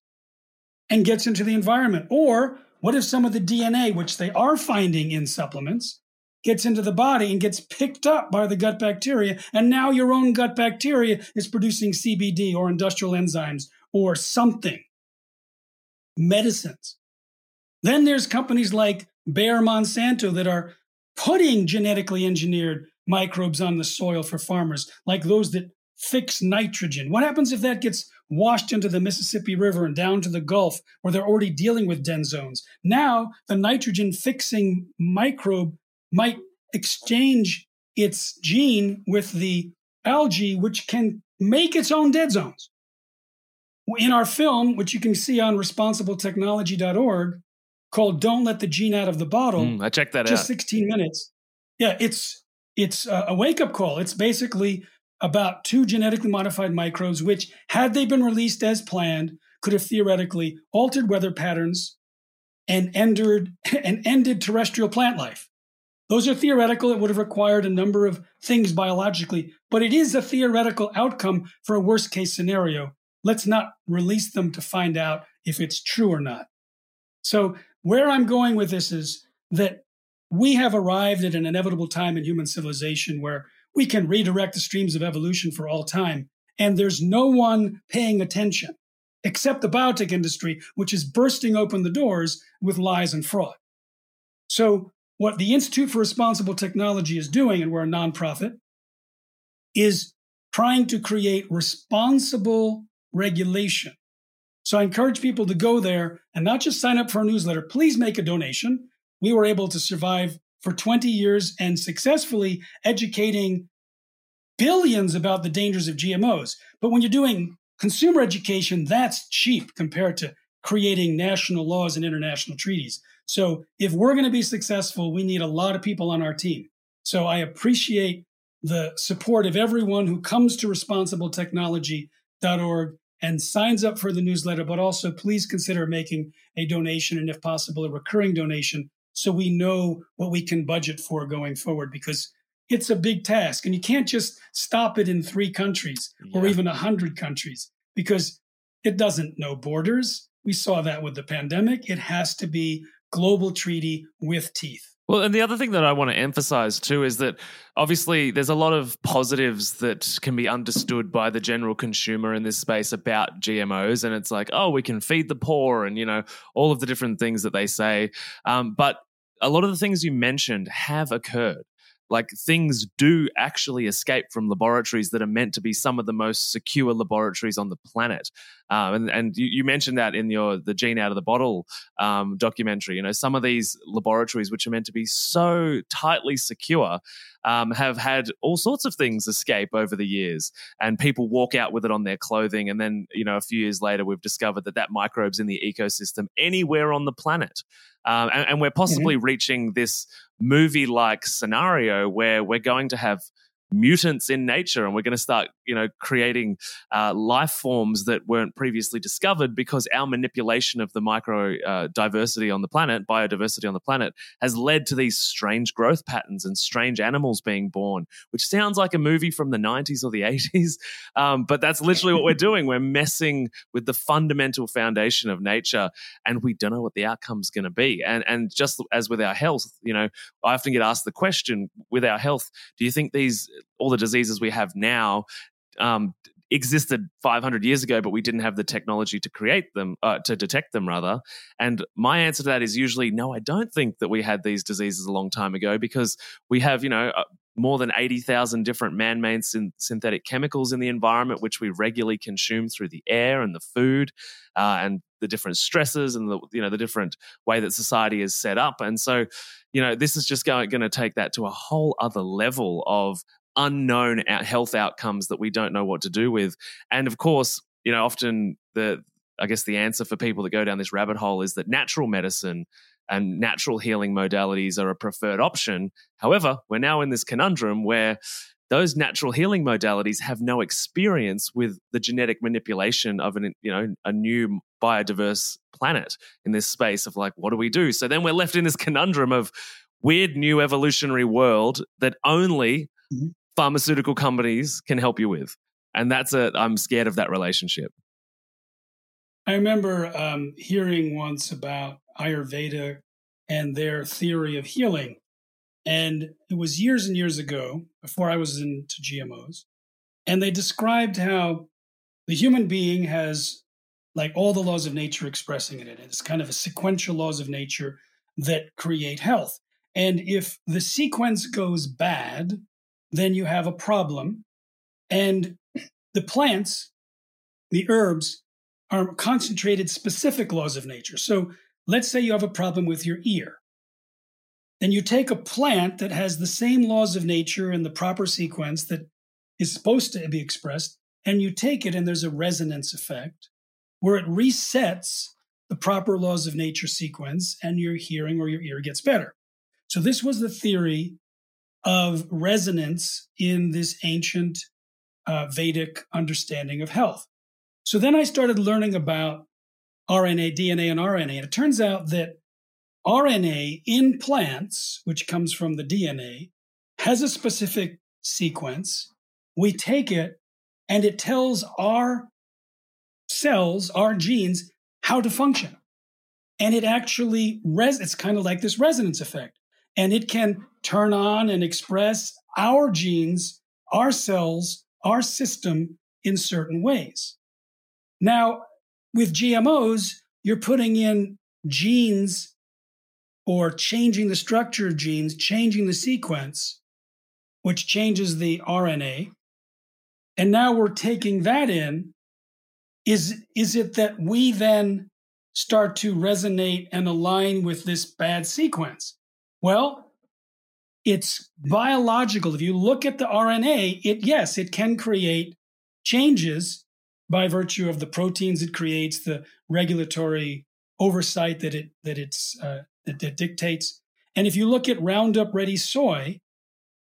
and gets into the environment? Or what if some of the DNA, which they are finding in supplements, gets into the body and gets picked up by the gut bacteria, and now your own gut bacteria is producing CBD or industrial enzymes or something? Medicines. Then there's companies like Bayer Monsanto that are putting genetically engineered microbes on the soil for farmers, like those that fix nitrogen. What happens if that gets washed into the Mississippi River and down to the Gulf where they're already dealing with den zones? Now, the nitrogen fixing microbe might exchange its gene with the algae, which can make its own dead zones. In our film, which you can see on responsibletechnology.org, called "Don't Let the Gene Out of the Bottle," Mm, I checked that out. just 16 minutes. Yeah, it's it's a wake up call. It's basically about two genetically modified microbes, which, had they been released as planned, could have theoretically altered weather patterns and ended and ended terrestrial plant life. Those are theoretical. It would have required a number of things biologically, but it is a theoretical outcome for a worst case scenario. Let's not release them to find out if it's true or not. So, where I'm going with this is that we have arrived at an inevitable time in human civilization where we can redirect the streams of evolution for all time. And there's no one paying attention except the biotech industry, which is bursting open the doors with lies and fraud. So what the Institute for Responsible Technology is doing, and we're a nonprofit, is trying to create responsible regulation. So I encourage people to go there and not just sign up for a newsletter. Please make a donation. We were able to survive for 20 years and successfully educating billions about the dangers of GMOs. But when you're doing consumer education, that's cheap compared to creating national laws and international treaties. So if we're going to be successful, we need a lot of people on our team. So I appreciate the support of everyone who comes to responsibletechnology.org and signs up for the newsletter, but also please consider making a donation and, if possible, a recurring donation so we know what we can budget for going forward because it's a big task and you can't just stop it in three countries yeah. or even a hundred countries because it doesn't know borders. We saw that with the pandemic. It has to be global treaty with teeth. Well, and the other thing that I want to emphasize too is that obviously there's a lot of positives that can be understood by the general consumer in this space about GMOs. And it's like, oh, we can feed the poor and, you know, all of the different things that they say. Um, but a lot of the things you mentioned have occurred like things do actually escape from laboratories that are meant to be some of the most secure laboratories on the planet. Um, and and you, you, mentioned that in your the gene out of the bottle um, documentary. You know, some of these laboratories, which are meant to be so tightly secure, um, have had all sorts of things escape over the years, and people walk out with it on their clothing, and then you know a few years later, we've discovered that that microbe's in the ecosystem anywhere on the planet. Um, and, and, we're possibly mm-hmm. reaching this movie like scenario where we're going to have mutants in nature and we're going to start you know creating uh, life forms that weren't previously discovered because our manipulation of the micro uh, diversity on the planet biodiversity on the planet has led to these strange growth patterns and strange animals being born which sounds like a movie from the 90s or the 80s um, but that's literally what we're doing. We're messing with the fundamental foundation of nature and we don't know what the outcome's going to be. And and just as with our health you know i often get asked the question with our health do you think these all the diseases we have now um, existed 500 years ago, but we didn't have the technology to create them, uh, to detect them, rather. And my answer to that is usually no, I don't think that we had these diseases a long time ago because we have, you know, uh, more than 80,000 different man made syn- synthetic chemicals in the environment, which we regularly consume through the air and the food uh, and the different stresses and the, you know, the different way that society is set up. And so, you know, this is just going, going to take that to a whole other level of unknown health outcomes that we don't know what to do with. And of course, you know, often the I guess the answer for people that go down this rabbit hole is that natural medicine and natural healing modalities are a preferred option. However, we're now in this conundrum where those natural healing modalities have no experience with the genetic manipulation of an you know a new biodiverse planet in this space of like what do we do so then we're left in this conundrum of weird new evolutionary world that only mm-hmm pharmaceutical companies can help you with. And that's a, I'm scared of that relationship. I remember um, hearing once about Ayurveda and their theory of healing. And it was years and years ago, before I was into GMOs. And they described how the human being has like all the laws of nature expressing in it. It's kind of a sequential laws of nature that create health. And if the sequence goes bad, then you have a problem. And the plants, the herbs, are concentrated specific laws of nature. So let's say you have a problem with your ear. Then you take a plant that has the same laws of nature and the proper sequence that is supposed to be expressed, and you take it, and there's a resonance effect where it resets the proper laws of nature sequence, and your hearing or your ear gets better. So, this was the theory of resonance in this ancient uh, Vedic understanding of health. So then I started learning about RNA, DNA, and RNA. And it turns out that RNA in plants, which comes from the DNA, has a specific sequence. We take it and it tells our cells, our genes, how to function. And it actually, res- it's kind of like this resonance effect and it can turn on and express our genes, our cells, our system in certain ways. Now, with GMOs, you're putting in genes or changing the structure of genes, changing the sequence, which changes the RNA. And now we're taking that in. Is, is it that we then start to resonate and align with this bad sequence? Well, it's biological. If you look at the RNA, it yes, it can create changes by virtue of the proteins it creates, the regulatory oversight that it that it's uh, that, that dictates. And if you look at Roundup Ready soy,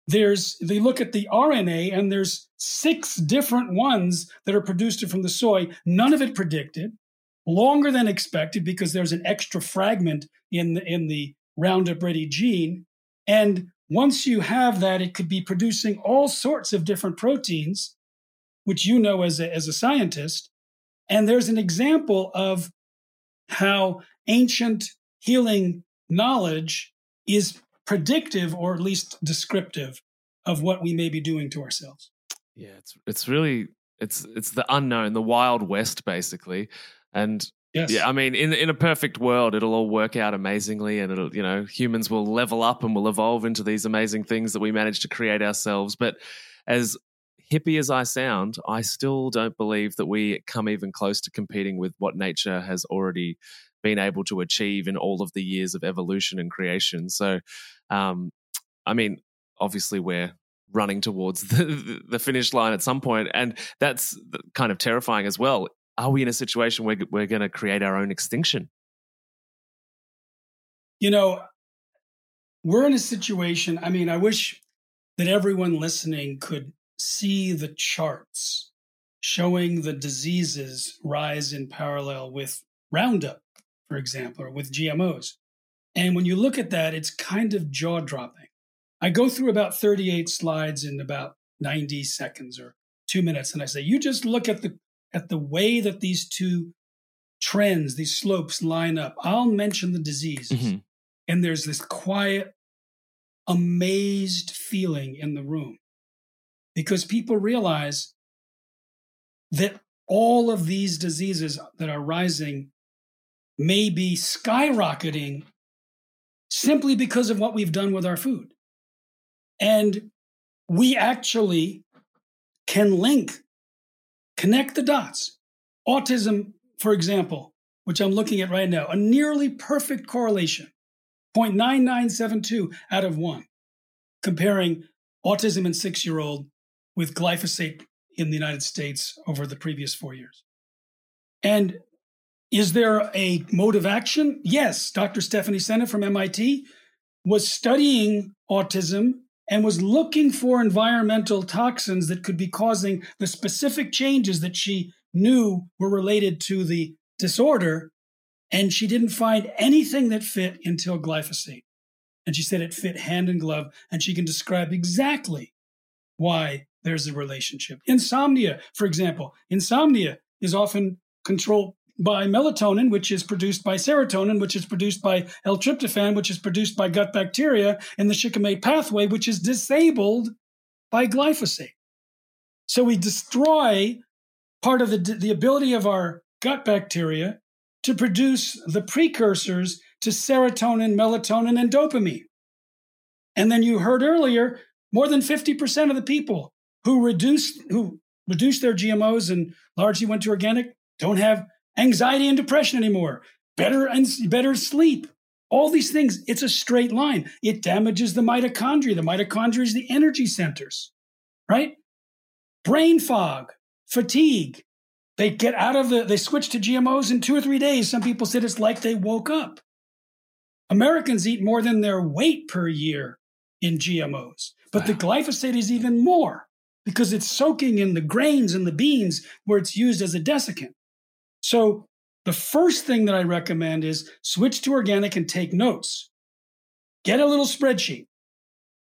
there's they look at the RNA and there's six different ones that are produced from the soy. None of it predicted, longer than expected because there's an extra fragment in the in the Roundup Ready gene. And once you have that, it could be producing all sorts of different proteins, which you know as a, as a scientist. And there's an example of how ancient healing knowledge is predictive or at least descriptive of what we may be doing to ourselves. Yeah, it's it's really it's it's the unknown, the wild west basically. And Yes. Yeah, I mean, in in a perfect world, it'll all work out amazingly, and it'll you know humans will level up and will evolve into these amazing things that we manage to create ourselves. But as hippie as I sound, I still don't believe that we come even close to competing with what nature has already been able to achieve in all of the years of evolution and creation. So, um, I mean, obviously, we're running towards the, the finish line at some point, and that's kind of terrifying as well are we in a situation where we're going to create our own extinction? You know, we're in a situation. I mean, I wish that everyone listening could see the charts showing the diseases rise in parallel with Roundup, for example, or with GMOs. And when you look at that, it's kind of jaw dropping. I go through about 38 slides in about 90 seconds or two minutes, and I say, you just look at the at the way that these two trends, these slopes line up. I'll mention the diseases, mm-hmm. and there's this quiet, amazed feeling in the room because people realize that all of these diseases that are rising may be skyrocketing simply because of what we've done with our food. And we actually can link Connect the dots. Autism, for example, which I'm looking at right now, a nearly perfect correlation 0.9972 out of 1, comparing autism in six year old with glyphosate in the United States over the previous four years. And is there a mode of action? Yes. Dr. Stephanie Seneff from MIT was studying autism and was looking for environmental toxins that could be causing the specific changes that she knew were related to the disorder. And she didn't find anything that fit until glyphosate. And she said it fit hand in glove, and she can describe exactly why there's a relationship. Insomnia, for example, insomnia is often controlled by melatonin, which is produced by serotonin, which is produced by L-tryptophan, which is produced by gut bacteria in the shikimate pathway, which is disabled by glyphosate. So we destroy part of the, the ability of our gut bacteria to produce the precursors to serotonin, melatonin, and dopamine. And then you heard earlier, more than 50% of the people who reduced who reduced their GMOs and largely went to organic don't have anxiety and depression anymore, better and better sleep. All these things, it's a straight line. It damages the mitochondria. The mitochondria is the energy centers, right? Brain fog, fatigue. They get out of the, they switch to GMOs in two or three days. Some people said it's like they woke up. Americans eat more than their weight per year in GMOs, but wow. the glyphosate is even more because it's soaking in the grains and the beans where it's used as a desiccant. So the first thing that I recommend is switch to organic and take notes. Get a little spreadsheet.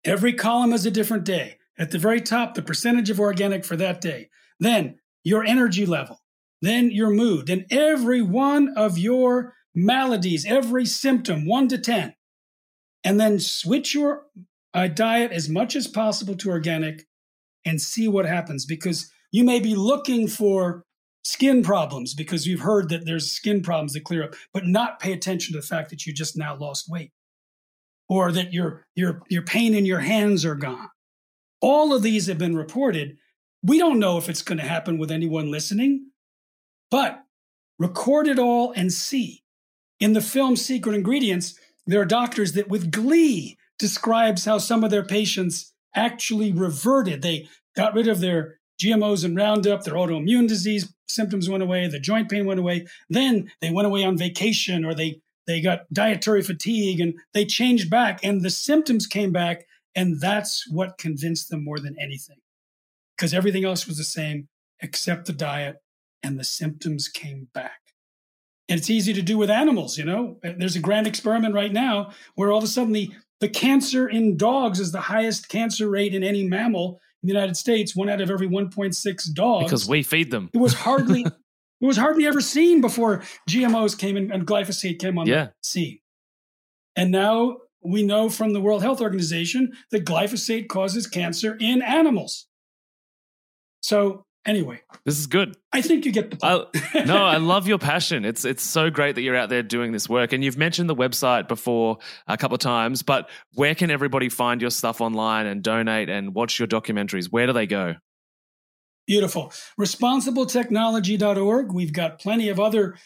Every column is a different day. At the very top, the percentage of organic for that day. Then your energy level. Then your mood. Then every one of your maladies, every symptom, one to 10. And then switch your uh, diet as much as possible to organic and see what happens because you may be looking for skin problems because you've heard that there's skin problems that clear up, but not pay attention to the fact that you just now lost weight. or that your your your pain in your hands are gone. All of these have been reported. We don't know if it's going to happen with anyone listening, but record it all and see. In the film Secret Ingredients, there are doctors that with glee describes how some of their patients actually reverted. They got rid of their GMOs and Roundup, their autoimmune disease symptoms went away, the joint pain went away. Then they went away on vacation or they they got dietary fatigue and they changed back and the symptoms came back and that's what convinced them more than anything. Because everything else was the same except the diet and the symptoms came back. And it's easy to do with animals, you know. There's a grand experiment right now where all of a sudden the, the cancer in dogs is the highest cancer rate in any mammal in the United States, one out of every 1.6 dogs. Because we feed them. It was hardly it was hardly ever seen before GMOs came in and glyphosate came on yeah. the scene. And now we know from the World Health Organization that glyphosate causes cancer in animals. So anyway, this is good. I think you get the point. I, no, I love your passion. It's it's so great that you're out there doing this work. And you've mentioned the website before a couple of times, but where can everybody find your stuff online and donate and watch your documentaries? Where do they go? Beautiful. Responsibletechnology.org. We've got plenty of other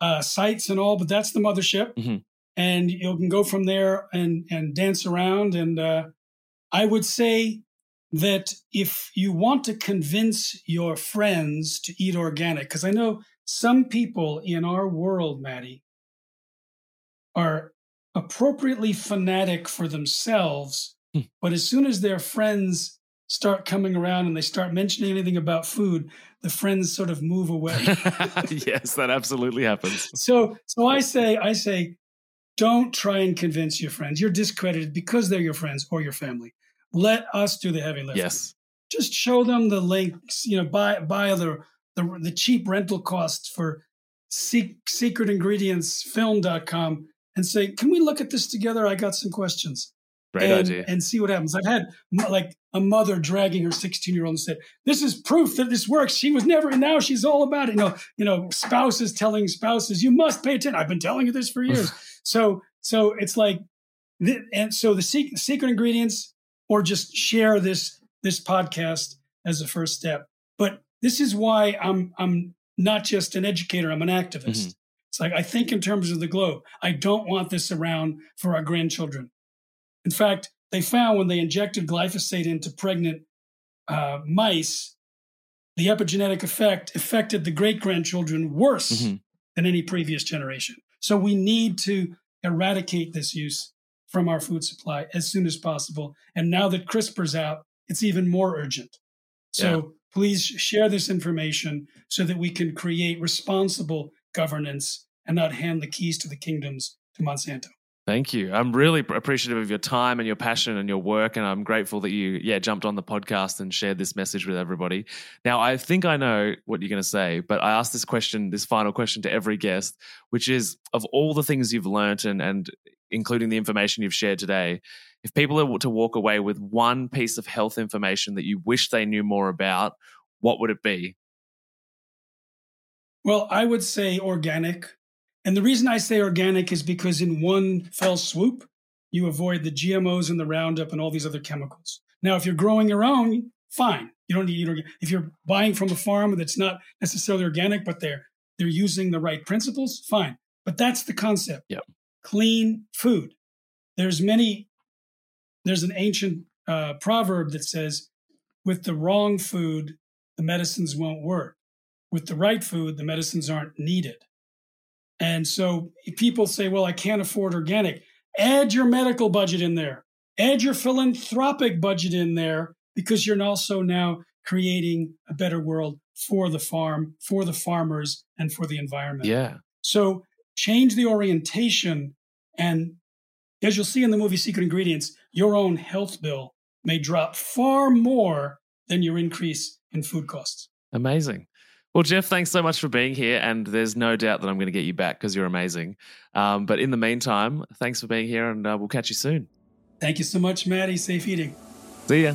uh, sites and all, but that's the mothership. Mm-hmm. And you can go from there and, and dance around. And uh, I would say that if you want to convince your friends to eat organic, because I know some people in our world, Maddie, are appropriately fanatic for themselves, hmm. but as soon as their friends start coming around and they start mentioning anything about food, the friends sort of move away. yes, that absolutely happens. So so I say I say don't try and convince your friends. You're discredited because they're your friends or your family. Let us do the heavy lifting. Yes. Just show them the links, you know, buy buy the the, the cheap rental costs for secretingredientsfilm.com and say, "Can we look at this together? I got some questions." Great and, idea. And see what happens. I've had like a mother dragging her 16 year old and said, "This is proof that this works." She was never, and now she's all about it. You know, you know, spouses telling spouses, "You must pay attention." I've been telling you this for years. so, so it's like, and so the secret, secret ingredients, or just share this this podcast as a first step. But this is why I'm I'm not just an educator. I'm an activist. Mm-hmm. It's like I think in terms of the globe. I don't want this around for our grandchildren. In fact, they found when they injected glyphosate into pregnant uh, mice, the epigenetic effect affected the great grandchildren worse mm-hmm. than any previous generation. So we need to eradicate this use from our food supply as soon as possible. And now that CRISPR's out, it's even more urgent. So yeah. please share this information so that we can create responsible governance and not hand the keys to the kingdoms to Monsanto. Thank you. I'm really appreciative of your time and your passion and your work, and I'm grateful that you, yeah, jumped on the podcast and shared this message with everybody. Now, I think I know what you're going to say, but I ask this question, this final question to every guest, which is: of all the things you've learned and and including the information you've shared today, if people are to walk away with one piece of health information that you wish they knew more about, what would it be? Well, I would say organic and the reason I say organic is because in one fell swoop, you avoid the GMOs and the Roundup and all these other chemicals. Now, if you're growing your own, fine. You don't need organic. If you're buying from a farm that's not necessarily organic, but they're they're using the right principles, fine. But that's the concept. Yep. Clean food. There's many. There's an ancient uh, proverb that says, "With the wrong food, the medicines won't work. With the right food, the medicines aren't needed." And so people say, well, I can't afford organic. Add your medical budget in there, add your philanthropic budget in there, because you're also now creating a better world for the farm, for the farmers, and for the environment. Yeah. So change the orientation. And as you'll see in the movie Secret Ingredients, your own health bill may drop far more than your increase in food costs. Amazing. Well, Jeff, thanks so much for being here. And there's no doubt that I'm going to get you back because you're amazing. Um, but in the meantime, thanks for being here and uh, we'll catch you soon. Thank you so much, Maddie. Safe eating. See ya.